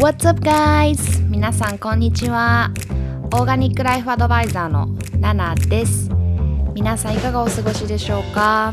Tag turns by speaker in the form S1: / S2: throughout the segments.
S1: What's up guys? 皆さんこんにちは。オーガニックライフアドバイザーのナナです。皆さんいかがお過ごしでしょうか？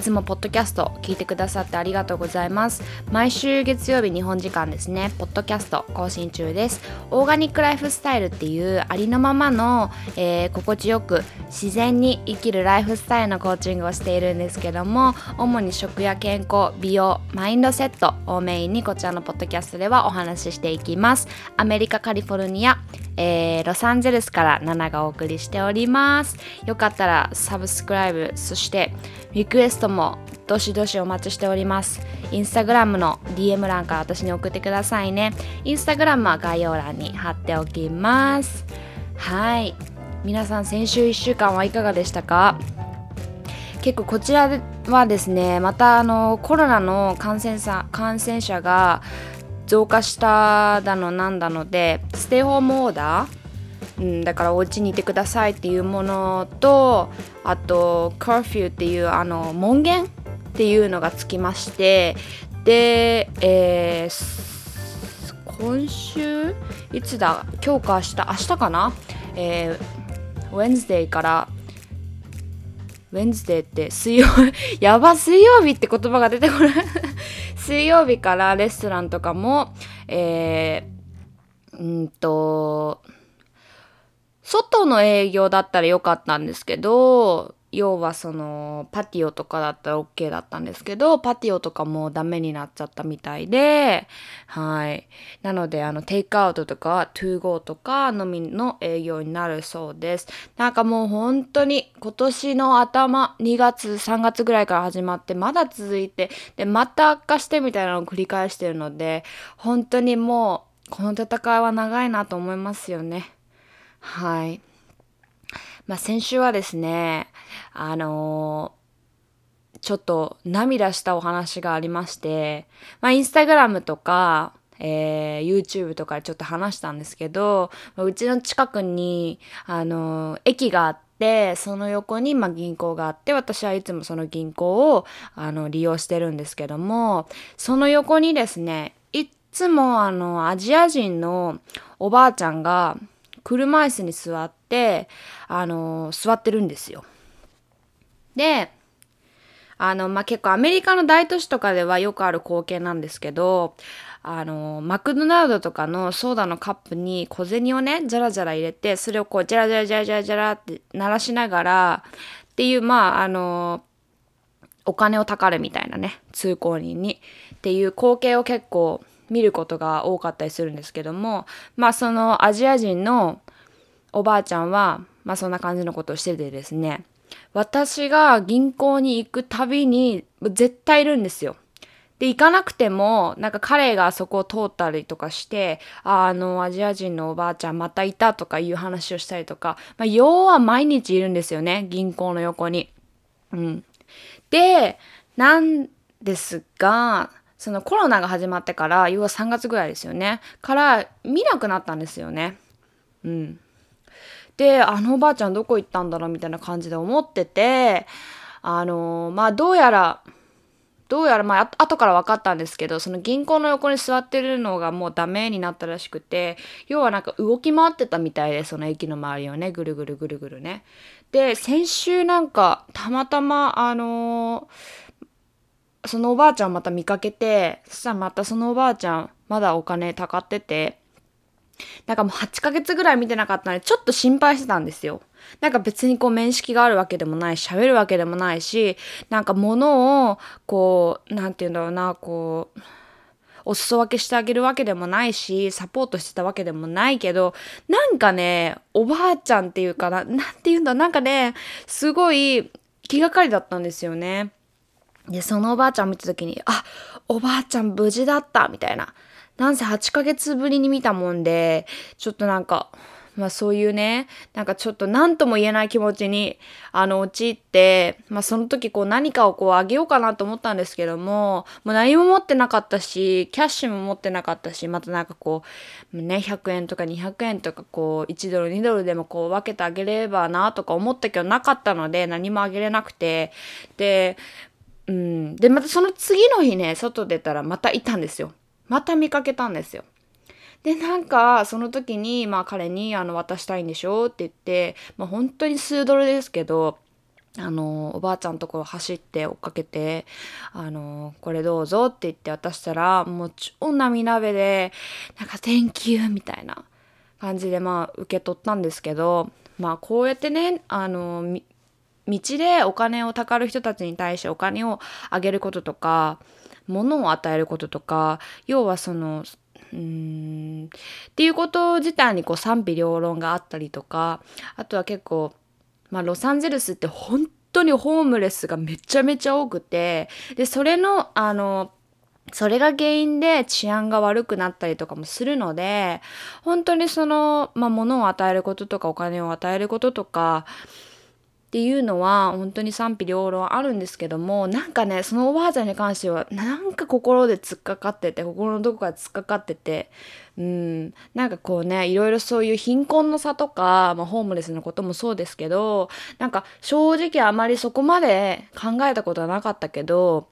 S1: つもポッドキャスト聞いてくださってありがとうございます。毎週月曜日日本時間ですね。ポッドキャスト更新中です。オーガニックライフスタイルっていうありのままの、えー、心地よく自然に生きるライフスタイルのコーチングをしているんですけども主に食や健康美容マインドセットをメインにこちらのポッドキャストではお話ししていきます。アメリカカリフォルニアえー、ロサンゼルスからナナがお送りしております。よかったらサブスクライブそしてリクエストもどしどしお待ちしております。インスタグラムの DM 欄から私に送ってくださいね。インスタグラムは概要欄に貼っておきます。はい。皆さん先週1週間はいかがでしたか？結構こちらはですねまたあのコロナの感染者感染者が増加しただのなんだのでステイホームオーダー、うん、だからお家にいてくださいっていうものとあとカーフューっていうあの門限っていうのがつきましてで、えー、今週いつだ？今日か明日？明日かな？えー、Wednesday からウェンズデーって水曜 やば水曜日って言葉が出てこない。水曜日からレストランとかも、えー、うんと、外の営業だったらよかったんですけど、要はそのパティオとかだったら OK だったんですけどパティオとかもダメになっちゃったみたいではい。なのであのテイクアウトとかトゥーゴーとかのみの営業になるそうです。なんかもう本当に今年の頭2月3月ぐらいから始まってまだ続いてでまた悪化してみたいなのを繰り返してるので本当にもうこの戦いは長いなと思いますよね。はい。まあ、先週はですね、あのー、ちょっと涙したお話がありまして、まあ、インスタグラムとか、えー、YouTube とかでちょっと話したんですけど、うちの近くに、あのー、駅があって、その横に、まあ、銀行があって、私はいつもその銀行を、あの、利用してるんですけども、その横にですね、いつも、あの、アジア人のおばあちゃんが、車椅子に座って、あの座ってるんですよ。で、あの、まあ、結構アメリカの大都市とかではよくある光景なんですけど、あの、マクドナルドとかのソーダのカップに小銭をね、じゃらじゃら入れて、それをこう、じゃらじゃらじゃらじゃらじゃらって鳴らしながら、っていう、まあ、あの、お金をたかるみたいなね、通行人に。っていう光景を結構見ることが多かったりするんですけども、まあ、そのアジア人のおばあちゃんは、まあそんな感じのことをしててですね、私が銀行に行くたびに絶対いるんですよ。で、行かなくても、なんか彼がそこを通ったりとかして、ああの、アジア人のおばあちゃんまたいたとかいう話をしたりとか、まあ、要は毎日いるんですよね、銀行の横に。うん。で、なんですが、そのコロナが始まってから、要は3月ぐらいですよね。から見なくなったんですよね。うん。であのおばあちゃんどこ行ったんだろうみたいな感じで思っててあのまあどうやらどうやらまあ後から分かったんですけどその銀行の横に座ってるのがもうダメになったらしくて要はなんか動き回ってたみたいでその駅の周りをねぐるぐるぐるぐるね。で先週なんかたまたまあのー、そのおばあちゃんまた見かけてそしたらまたそのおばあちゃんまだお金たかっててなんかもう8ヶ月ぐらい見てなかったので、ちょっと心配してたんですよ。なんか別にこう面識があるわけでもないし、喋るわけでもないし、なんか物を、こう、なんて言うんだろうな、こう、お裾分けしてあげるわけでもないし、サポートしてたわけでもないけど、なんかね、おばあちゃんっていうかな、なんて言うんだ、なんかね、すごい気がかりだったんですよね。で、そのおばあちゃんを見た時に、あ、おばあちゃん無事だった、みたいな。なんせ8ヶ月ぶりに見たもんで、ちょっとなんか、まあそういうね、なんかちょっと何とも言えない気持ちに、あの、陥って、まあその時こう何かをこうあげようかなと思ったんですけども、もう何も持ってなかったし、キャッシュも持ってなかったし、またなんかこう、ね、100円とか200円とかこう、1ドル2ドルでもこう分けてあげればなとか思ったけどなかったので何もあげれなくて、で、うん。で、またその次の日ね、外出たらまたいたんですよ。また見かけたんですよ。でなんかその時にまあ彼にあの渡したいんでしょって言って、まあ、本当に数ドルですけどあのおばあちゃんところ走って追っかけて「あのこれどうぞ」って言って渡したらもう超涙目でなんか「Thank you」みたいな感じでまあ受け取ったんですけどまあこうやってねあの道でお金をたかる人たちに対してお金をあげることとか物を与えることとか要はそのうんっていうこと自体にこう賛否両論があったりとかあとは結構、まあ、ロサンゼルスって本当にホームレスがめちゃめちゃ多くてでそれのあのそれが原因で治安が悪くなったりとかもするので本当にその、まあ、物を与えることとかお金を与えることとかっていうのは本当に賛否両論あるんですけどもなんかねそのおばあちゃんに関してはなんか心で突っかかってて心のどこかで突っかかっててうんなんかこうねいろいろそういう貧困の差とか、まあ、ホームレスのこともそうですけどなんか正直あまりそこまで考えたことはなかったけど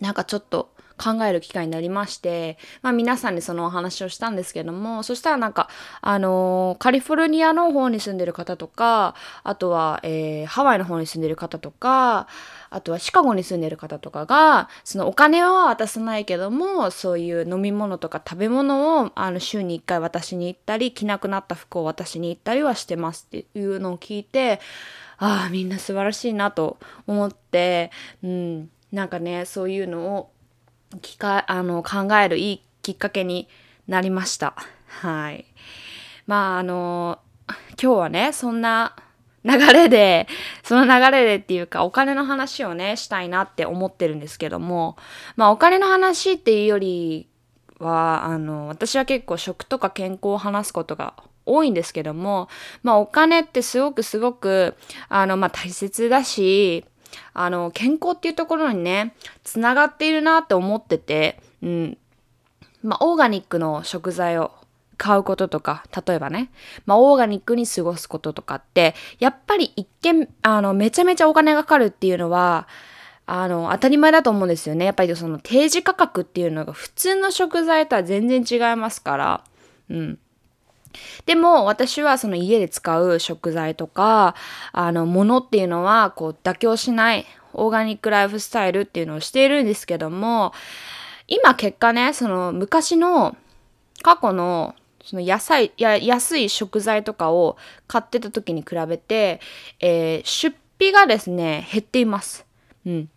S1: なんかちょっと考える機会になりまして、まあ皆さんにそのお話をしたんですけども、そしたらなんか、あのー、カリフォルニアの方に住んでる方とか、あとは、えー、ハワイの方に住んでる方とか、あとはシカゴに住んでる方とかが、そのお金は渡さないけども、そういう飲み物とか食べ物をあの週に1回渡しに行ったり、着なくなった服を渡しに行ったりはしてますっていうのを聞いて、ああ、みんな素晴らしいなと思って、うん、なんかね、そういうのをきかあの考えるいいきっかけになりました。はい。まああの今日はねそんな流れでその流れでっていうかお金の話をねしたいなって思ってるんですけどもまあお金の話っていうよりはあの私は結構食とか健康を話すことが多いんですけどもまあお金ってすごくすごくあのまあ大切だしあの、健康っていうところにね、つながっているなって思ってて、うん。まあ、オーガニックの食材を買うこととか、例えばね、まあ、オーガニックに過ごすこととかって、やっぱり一見、あの、めちゃめちゃお金がかかるっていうのは、あの、当たり前だと思うんですよね。やっぱりその定時価格っていうのが普通の食材とは全然違いますから、うん。でも私はその家で使う食材とか、あの、ものっていうのは、こう、妥協しないオーガニックライフスタイルっていうのをしているんですけども、今結果ね、その昔の過去のその野菜や安い食材とかを買ってた時に比べて、えー、出費がですね、減っています。うん。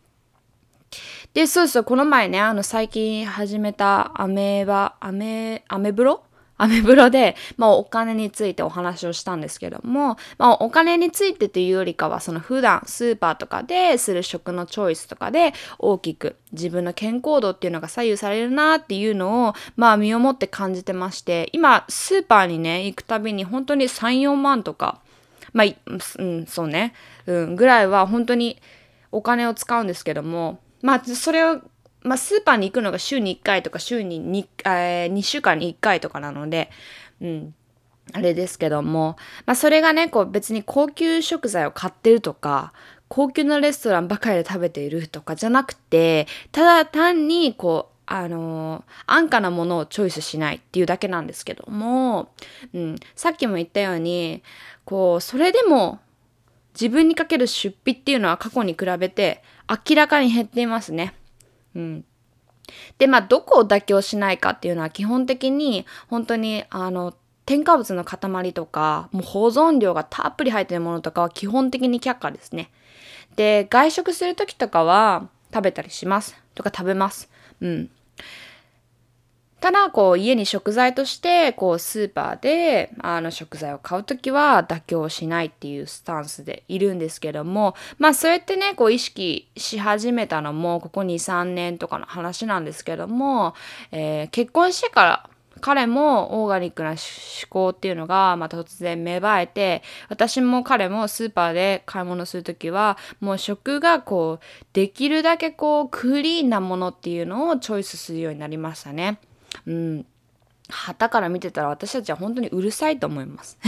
S1: で、そうそう、この前ね、あの、最近始めたアメーバ、アメ、アメブロアメブロで、まあ、お金についてお話をしたんですけども、まあ、お金についてというよりかは、その普段スーパーとかでする食のチョイスとかで大きく自分の健康度っていうのが左右されるなっていうのを、まあ、身をもって感じてまして、今、スーパーにね、行くたびに本当に3、4万とか、まあ、うん、そうね、うん、ぐらいは本当にお金を使うんですけども、まあ、それをまあ、スーパーに行くのが週に1回とか週に 2, 2週間に1回とかなので、うん、あれですけども、まあ、それがね、こう別に高級食材を買ってるとか、高級なレストランばかりで食べているとかじゃなくて、ただ単にこう、あの、安価なものをチョイスしないっていうだけなんですけども、うん、さっきも言ったように、こう、それでも自分にかける出費っていうのは過去に比べて明らかに減っていますね。うん。で、まあ、どこを妥協しないかっていうのは基本的に、本当に、あの、添加物の塊とか、もう保存量がたっぷり入ってるものとかは基本的に却下ですね。で、外食する時とかは食べたりします。とか食べます。うん。ただこう家に食材としてこうスーパーであの食材を買う時は妥協しないっていうスタンスでいるんですけどもまあそうやってねこう意識し始めたのもここ23年とかの話なんですけども、えー、結婚してから彼もオーガニックな思考っていうのがまた突然芽生えて私も彼もスーパーで買い物する時はもう食がこうできるだけこうクリーンなものっていうのをチョイスするようになりましたね。うん。旗から見てたら私たちは本当にうるさいと思います。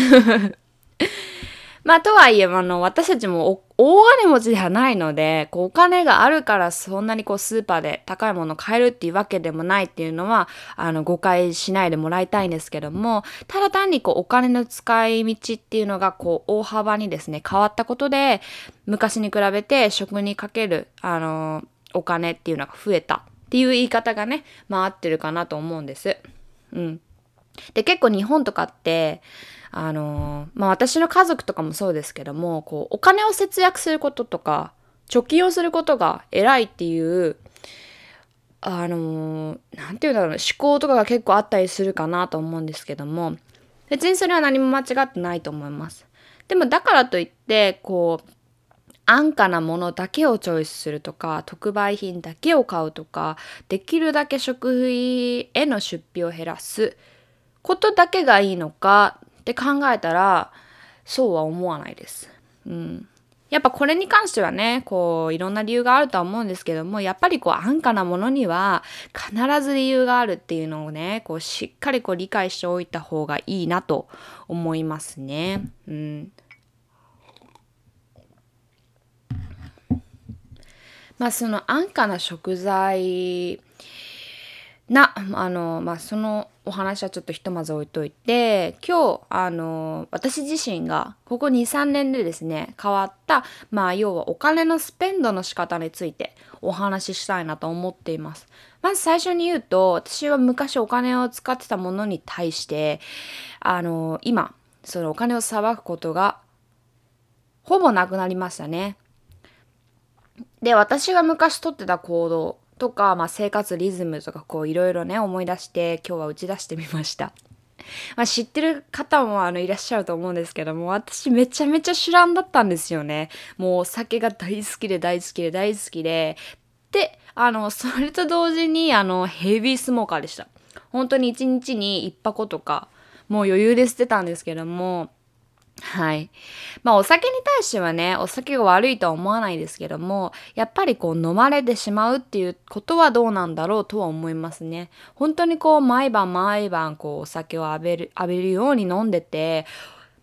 S1: まあとはいえ、あの、私たちも大金持ちではないので、こうお金があるからそんなにこうスーパーで高いものを買えるっていうわけでもないっていうのは、あの、誤解しないでもらいたいんですけども、ただ単にこうお金の使い道っていうのがこう大幅にですね、変わったことで、昔に比べて食にかける、あの、お金っていうのが増えたっていう言い方がね、まあ合ってるかなと思うんです。うん。で、結構日本とかって、あのまあ私の家族とかもそうですけども、こう、お金を節約することとか、貯金をすることが偉いっていう、あのなんていうんだろう、思考とかが結構あったりするかなと思うんですけども、別にそれは何も間違ってないと思います。でもだからといって、こう、安価なものだけをチョイスするとか特売品だけを買うとかできるだけ食費への出費を減らすことだけがいいのかって考えたらそうは思わないです。うん、やっぱこれに関してはねこういろんな理由があるとは思うんですけどもやっぱりこう安価なものには必ず理由があるっていうのをねこうしっかりこう理解しておいた方がいいなと思いますね。うんまあその安価な食材な、あの、まあそのお話はちょっとひとまず置いといて、今日、あの、私自身がここ2、3年でですね、変わった、まあ要はお金のスペンドの仕方についてお話ししたいなと思っています。まず最初に言うと、私は昔お金を使ってたものに対して、あの、今、そのお金をさばくことがほぼなくなりましたね。で、私が昔とってた行動とか、まあ、生活リズムとかこういろいろね思い出して今日は打ち出してみました。まあ、知ってる方もあのいらっしゃると思うんですけども私めちゃめちゃ主乱だったんですよね。もうお酒が大好きで大好きで大好きで。であの それと同時にあのヘビースモーカーでした。本当に一日に1箱とかもう余裕で捨てたんですけどもはい。まあお酒に対してはね、お酒が悪いとは思わないですけども、やっぱりこう飲まれてしまうっていうことはどうなんだろうとは思いますね。本当にこう毎晩毎晩こうお酒を浴びる、浴びるように飲んでて、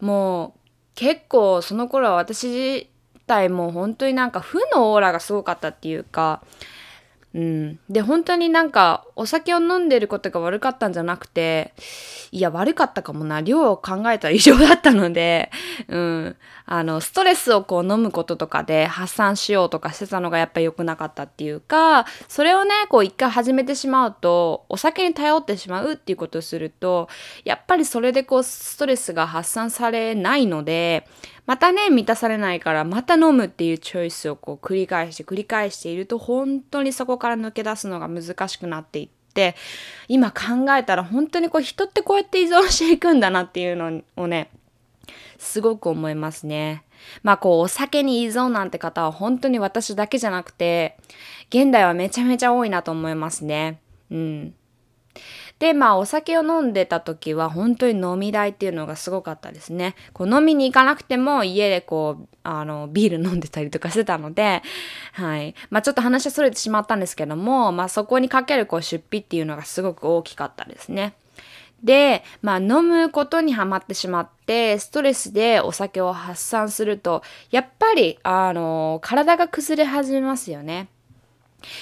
S1: もう結構その頃は私自体も本当になんか負のオーラがすごかったっていうか、うん。で、本当になんか、お酒を飲んでることが悪かったんじゃなくて、いや、悪かったかもな。量を考えたら異常だったので、うん。あの、ストレスをこう飲むこととかで発散しようとかしてたのがやっぱり良くなかったっていうか、それをね、こう一回始めてしまうと、お酒に頼ってしまうっていうことをすると、やっぱりそれでこう、ストレスが発散されないので、またね、満たされないから、また飲むっていうチョイスをこう繰り返して繰り返していると、本当にそこから抜け出すのが難しくなっていって、今考えたら本当にこう人ってこうやって依存していくんだなっていうのをね、すごく思いますね。まあこうお酒に依存なんて方は本当に私だけじゃなくて、現代はめちゃめちゃ多いなと思いますね。うん。で、まあお酒を飲んでた時は本当に飲み代っていうのがすごかったですね。こう飲みに行かなくても家でこう、あの、ビール飲んでたりとかしてたので、はい。まあちょっと話はそれてしまったんですけども、まあそこにかけるこう出費っていうのがすごく大きかったですね。で、まあ飲むことにはまってしまって、ストレスでお酒を発散すると、やっぱり、あの、体が崩れ始めますよね。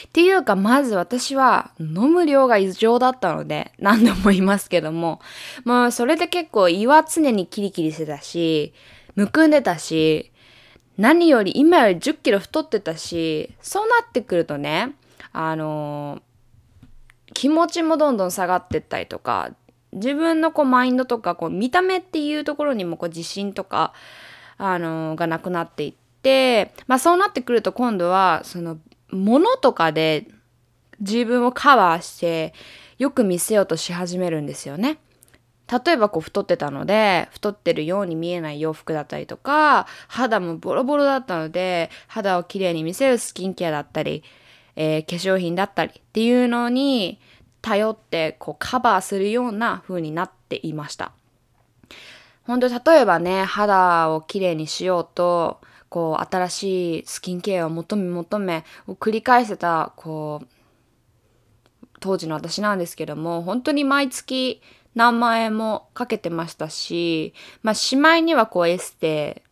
S1: っていうか、まず私は飲む量が異常だったので、何度も言いますけども、まあそれで結構胃は常にキリキリしてたし、むくんでたし、何より今より10キロ太ってたし、そうなってくるとね、あの気持ちもどんどん下がってったりとか、自分のこうマインドとか、こう見た目っていうところにもこう自信とか、あのがなくなっていって、まあそうなってくると今度は、その物とかで自分をカバーしてよく見せようとし始めるんですよね。例えばこう太ってたので太ってるように見えない洋服だったりとか肌もボロボロだったので肌をきれいに見せるスキンケアだったり、えー、化粧品だったりっていうのに頼ってこうカバーするような風になっていました。本当例えばね肌をきれいにしようとこう新しいスキンケアを求め求めを繰り返せたこう当時の私なんですけども本当に毎月何万円もかけてましたしまあしまいにはこうエステ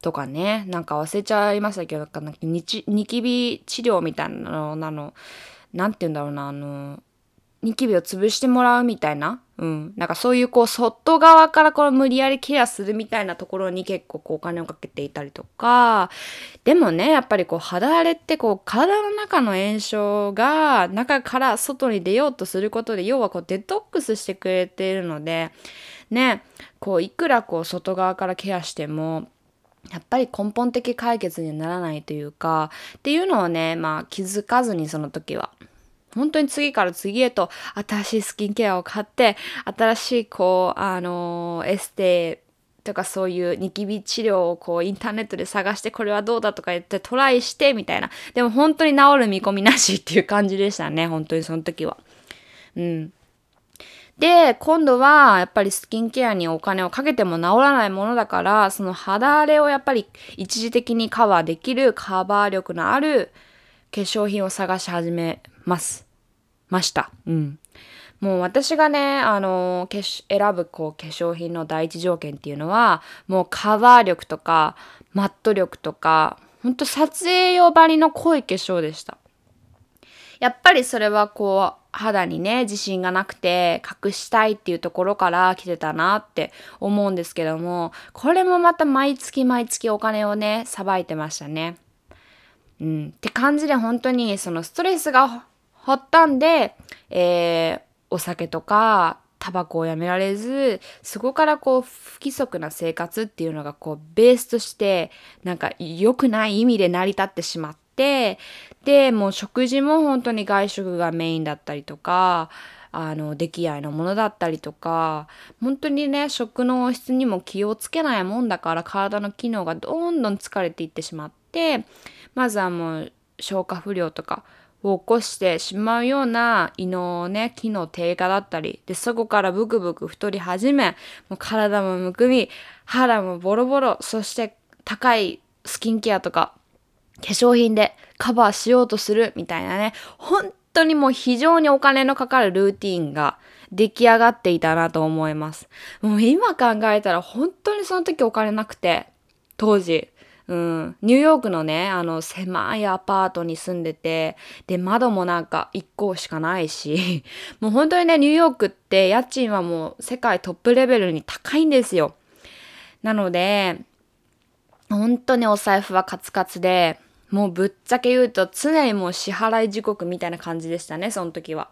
S1: とかね、なんか忘れちゃいましたけど、なんかニキビ治療みたいなの、なの、なんて言うんだろうな、あの、ニキビを潰してもらうみたいな、うん。なんかそういうこう、外側からこの無理やりケアするみたいなところに結構こうお金をかけていたりとか、でもね、やっぱりこう肌荒れってこう体の中の炎症が中から外に出ようとすることで、要はこうデトックスしてくれているので、ね、こういくらこう外側からケアしても、やっぱり根本的解決にはならないというか、っていうのをね、まあ気づかずにその時は。本当に次から次へと新しいスキンケアを買って、新しいこう、あのエステとかそういうニキビ治療をこうインターネットで探してこれはどうだとか言ってトライしてみたいな。でも本当に治る見込みなしっていう感じでしたね。本当にその時は。うん。で、今度はやっぱりスキンケアにお金をかけても治らないものだから、その肌荒れをやっぱり一時的にカバーできるカバー力のある化粧品を探し始めます。ました。うん。もう私がね、あの選ぶこう化粧品の第一条件っていうのは、もうカバー力とか、マット力とか、ほんと撮影用ばりの濃い化粧でした。やっぱりそれはこう肌にね自信がなくて隠したいっていうところから来てたなって思うんですけどもこれもまた毎月毎月お金をねさばいてましたね。うん、って感じで本当にそのストレスが発端で、えー、お酒とかタバコをやめられずそこからこう不規則な生活っていうのがこうベースとしてなんか良くない意味で成り立ってしまってでもう食事も本当に外食がメインだったりとかあの出来合いのものだったりとか本当にね食の質にも気をつけないもんだから体の機能がどんどん疲れていってしまってまずはもう消化不良とかを起こしてしまうような胃のね、機能低下だったり、で、そこからブクブク太り始め、もう体もむくみ、肌もボロボロ、そして高いスキンケアとか化粧品でカバーしようとするみたいなね、本当にもう非常にお金のかかるルーティンが出来上がっていたなと思います。もう今考えたら本当にその時お金なくて、当時。うん、ニューヨークのね、あの狭いアパートに住んでて、で、窓もなんか1個しかないし、もう本当にね、ニューヨークって家賃はもう世界トップレベルに高いんですよ。なので、本当にお財布はカツカツで、もうぶっちゃけ言うと常にもう支払い時刻みたいな感じでしたね、その時は。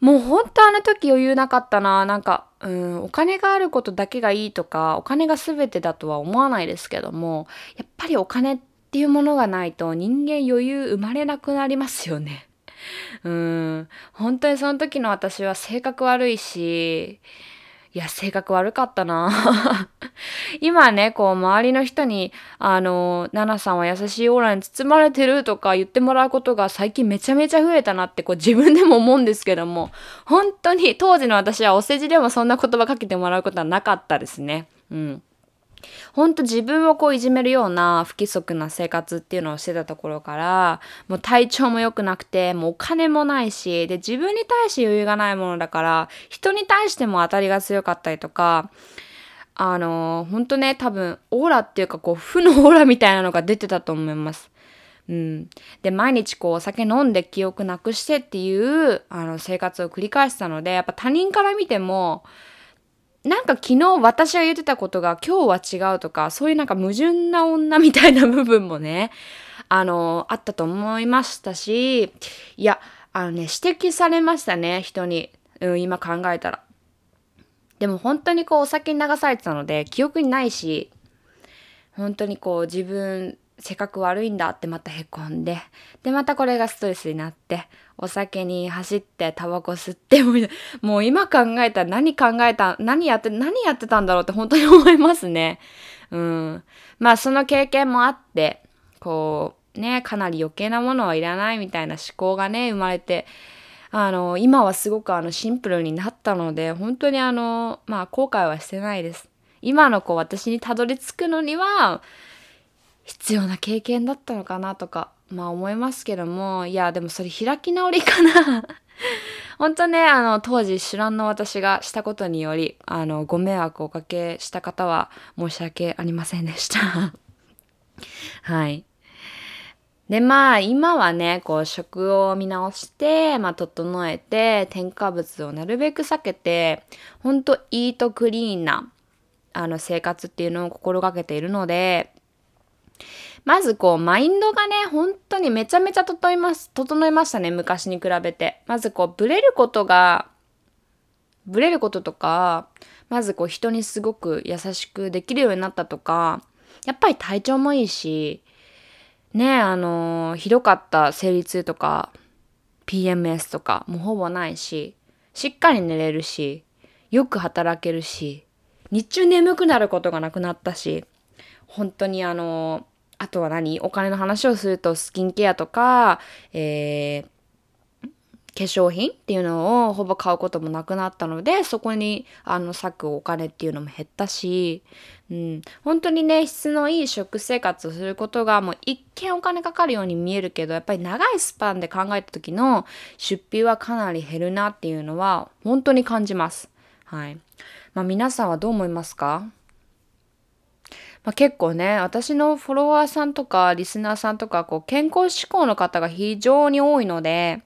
S1: もう本当あの時余裕なかったな。なんか、うん、お金があることだけがいいとか、お金が全てだとは思わないですけども、やっぱりお金っていうものがないと人間余裕生まれなくなりますよね。うん、本当にその時の私は性格悪いし、いや、性格悪かったな。今ね、こう、周りの人に、あの、ナナさんは優しいオーラに包まれてるとか言ってもらうことが最近めちゃめちゃ増えたなって、こう、自分でも思うんですけども、本当に当時の私はお世辞でもそんな言葉かけてもらうことはなかったですね。うん。ほんと自分をこういじめるような不規則な生活っていうのをしてたところから、もう体調も良くなくて、もうお金もないし、で、自分に対して余裕がないものだから、人に対しても当たりが強かったりとか、あのー、ほんとね、多分、オーラっていうか、こう、負のオーラみたいなのが出てたと思います。うん。で、毎日こう、お酒飲んで記憶なくしてっていう、あの、生活を繰り返したので、やっぱ他人から見ても、なんか昨日私が言ってたことが今日は違うとか、そういうなんか矛盾な女みたいな部分もね、あの、あったと思いましたし、いや、あのね、指摘されましたね、人に。うん、今考えたら。でも本当にこうお酒に流されてたので、記憶にないし、本当にこう自分性格悪いんだってまたへこんで、で、またこれがストレスになって、お酒に走ってタバコ吸っても、う今考えたら何考えた、何やって、何やってたんだろうって本当に思いますね。うん。まあその経験もあって、こう、ね、かなり余計なものはいらないみたいな思考がね、生まれて、あの、今はすごくあのシンプルになったので、本当にあの、まあ後悔はしてないです。今のこう私にたどり着くのには、必要な経験だったのかなとか、まあ思いますけども、いや、でもそれ開き直りかな 本当ね、あの、当時知らんの私がしたことにより、あの、ご迷惑をおかけした方は申し訳ありませんでした。はい。で、まあ、今はね、こう、食を見直して、まあ、整えて、添加物をなるべく避けて、ほんと、イートクリーンな、あの、生活っていうのを心がけているので、まずこう、マインドがね、本当にめちゃめちゃ整います、整いましたね、昔に比べて。まずこう、ブレることが、ブレることとか、まずこう、人にすごく優しくできるようになったとか、やっぱり体調もいいし、ね、あの、ひどかった生理痛とか、PMS とか、もうほぼないし、しっかり寝れるし、よく働けるし、日中眠くなることがなくなったし、本当にあのあとは何？お金の話をするとスキンケアとか、えー、化粧品っていうのをほぼ買うこともなくなったので、そこにあの割くお金っていうのも減ったし、うん、本当にね、質のいい食生活をすることがもう一見お金かかるように見えるけど、やっぱり長いスパンで考えた時の出費はかなり減るなっていうのは本当に感じます。はい。まあ皆さんはどう思いますか？まあ、結構ね、私のフォロワーさんとかリスナーさんとか、こう、健康志向の方が非常に多いので、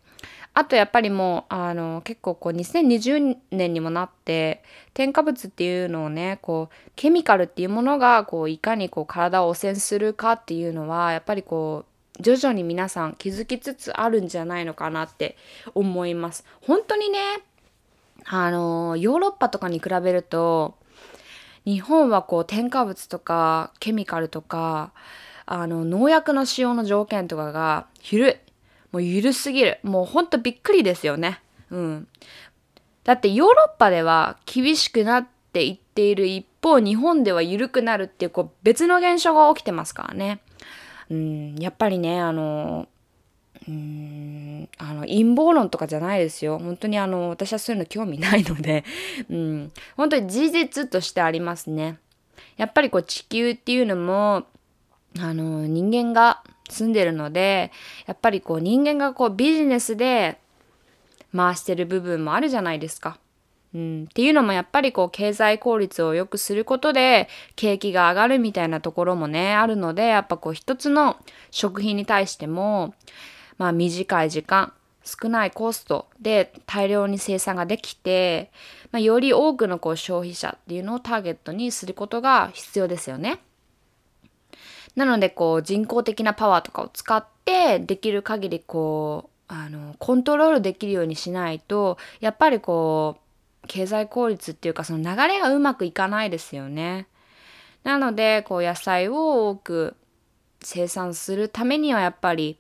S1: あとやっぱりもう、あの、結構こう、2020年にもなって、添加物っていうのをね、こう、ケミカルっていうものが、こう、いかにこう、体を汚染するかっていうのは、やっぱりこう、徐々に皆さん気づきつつあるんじゃないのかなって思います。本当にね、あの、ヨーロッパとかに比べると、日本はこう添加物とかケミカルとかあの農薬の使用の条件とかが緩い。もう緩すぎる。もうほんとびっくりですよね。うん。だってヨーロッパでは厳しくなっていっている一方日本では緩くなるっていうこう別の現象が起きてますからね。うん。やっぱりねあのあの陰謀論とかじゃないですよ。本当にあの私はそういうの興味ないので、うん、本当に事実としてありますね。やっぱりこう地球っていうのもあの人間が住んでるのでやっぱりこう人間がこうビジネスで回してる部分もあるじゃないですか。うん、っていうのもやっぱりこう経済効率を良くすることで景気が上がるみたいなところもねあるのでやっぱこう一つの食品に対してもまあ、短い時間少ないコストで大量に生産ができて、まあ、より多くのこう消費者っていうのをターゲットにすることが必要ですよね。なのでこう人工的なパワーとかを使ってできる限りこうあのコントロールできるようにしないとやっぱりこう経済効率っていうかその流れがうまくいかないですよね。なのでこう野菜を多く生産するためにはやっぱり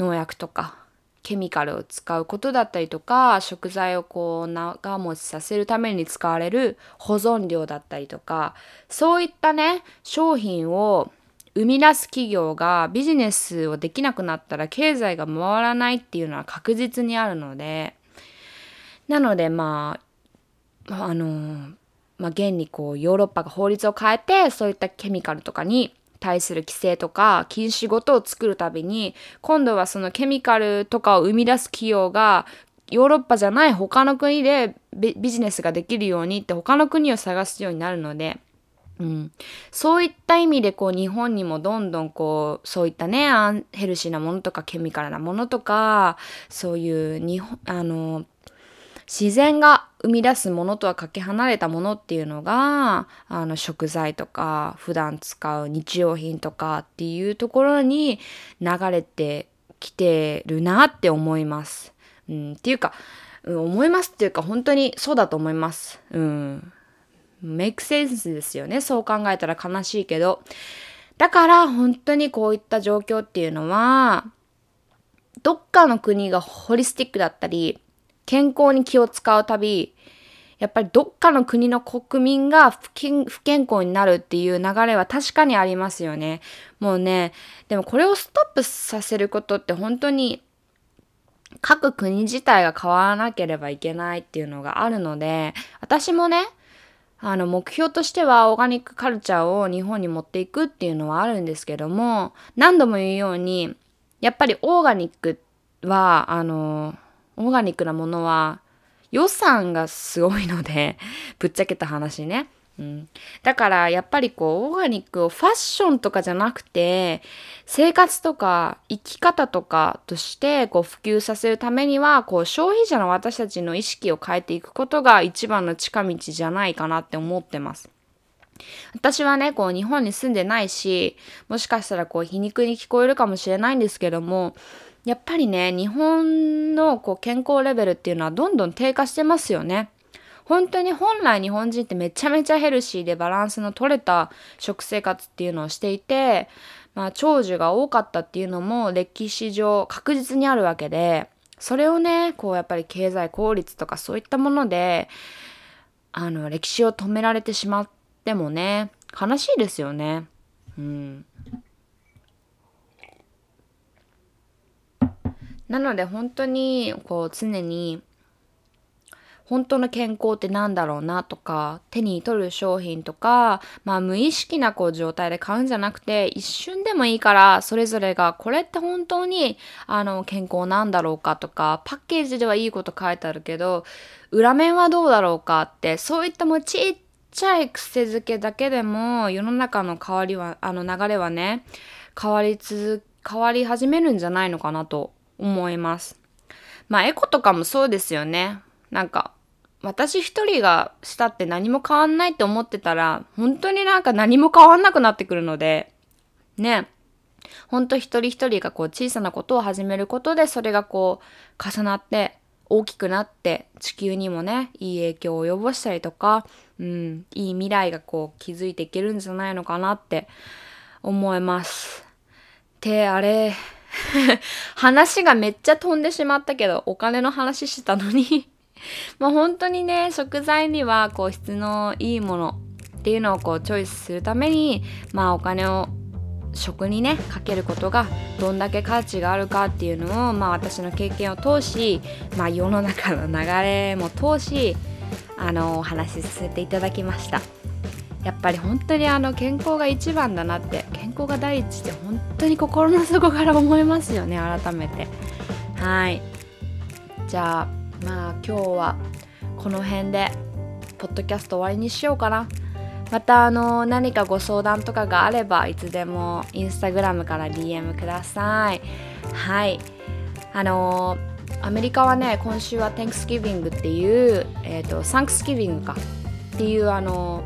S1: 農薬とかケミカルを使うことだったりとか食材をこう長持ちさせるために使われる保存料だったりとかそういったね商品を生み出す企業がビジネスをできなくなったら経済が回らないっていうのは確実にあるのでなのでまああのまあ現にこうヨーロッパが法律を変えてそういったケミカルとかに対する規制とか禁止事を作るたびに今度はそのケミカルとかを生み出す企業がヨーロッパじゃない他の国でビジネスができるようにって他の国を探すようになるので、うん、そういった意味でこう日本にもどんどんこうそういったねヘルシーなものとかケミカルなものとかそういう日本あの自然が生み出すものとはかけ離れたものっていうのがあの食材とか普段使う日用品とかっていうところに流れてきてるなって思います。うん、っていうか、うん、思いますっていうか本当にそうだと思います。うん。メイクセンスですよね。そう考えたら悲しいけど。だから本当にこういった状況っていうのはどっかの国がホリスティックだったり健康に気を使うたび、やっぱりどっかの国の国民が不健康になるっていう流れは確かにありますよね。もうね、でもこれをストップさせることって本当に各国自体が変わらなければいけないっていうのがあるので、私もね、あの目標としてはオーガニックカルチャーを日本に持っていくっていうのはあるんですけども、何度も言うように、やっぱりオーガニックは、あの、オーガニックなものは予算がすごいので ぶっちゃけた話ね。うん、だからやっぱりこうオーガニックをファッションとかじゃなくて生活とか生き方とかとしてこう普及させるためにはこう消費者の私たちの意識を変えていくことが一番の近道じゃないかなって思ってます。私はね、こう日本に住んでないし、もしかしたらこう皮肉に聞こえるかもしれないんですけども、やっぱりね、日本のこう健康レベルっていうのはどんどん低下してますよね。本当に本来日本人ってめちゃめちゃヘルシーでバランスの取れた食生活っていうのをしていて、まあ、長寿が多かったっていうのも歴史上確実にあるわけで、それをね、こうやっぱり経済効率とかそういったもので、あの、歴史を止められてしまってもね、悲しいですよね。うん。なので本当にこう常に本当の健康って何だろうなとか手に取る商品とか、まあ、無意識なこう状態で買うんじゃなくて一瞬でもいいからそれぞれがこれって本当にあの健康なんだろうかとかパッケージではいいこと書いてあるけど裏面はどうだろうかってそういったもうちっちゃい癖づけだけでも世の中の変わりはあの流れはね変わり続変わり始めるんじゃないのかなと思います。まあエコとかもそうですよね。なんか私一人がしたって何も変わんないって思ってたら本当になんか何も変わんなくなってくるのでね本当一人一人がこう小さなことを始めることでそれがこう重なって大きくなって地球にもねいい影響を及ぼしたりとか、うん、いい未来がこう築いていけるんじゃないのかなって思います。であれ 話がめっちゃ飛んでしまったけど、お金の話したのに まあ本当にね、食材にはこう質のいいものっていうのをこうチョイスするために、まあお金を食にねかけることがどんだけ価値があるかっていうのを、まあ、私の経験を通し、まあ、世の中の流れも通しあのお話しさせていただきました。やっぱり本当にあの健康が一番だなって健康が第一って本当に心の底から思いますよね改めて。はい。じゃあまあ今日はこの辺でポッドキャスト終わりにしようかな。またあの何かご相談とかがあればいつでもインスタグラムから DM ください。はい。あのアメリカはね今週は Thanksgiving っていう、えーと、Thanksgiving か。っていうあの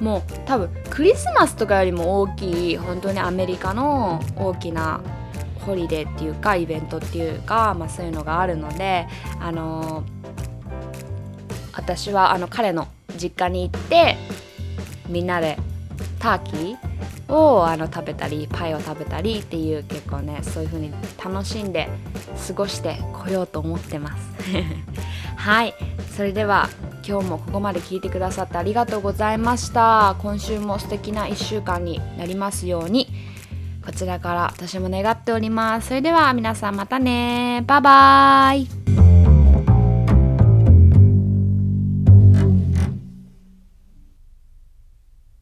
S1: もう多分クリスマスとかよりも大きい本当にアメリカの大きなホリデーっていうかイベントっていうか、まあ、そういうのがあるのであの私はあの彼の実家に行ってみんなでターキーをあの食べたりパイを食べたりっていう結構ねそういう風に楽しんで過ごしてこようと思ってます。はいそれでは今日もここまで聞いてくださってありがとうございました。今週も素敵な1週間になりますように。こちらから私も願っております。それでは皆さんまたね。バイバーイ。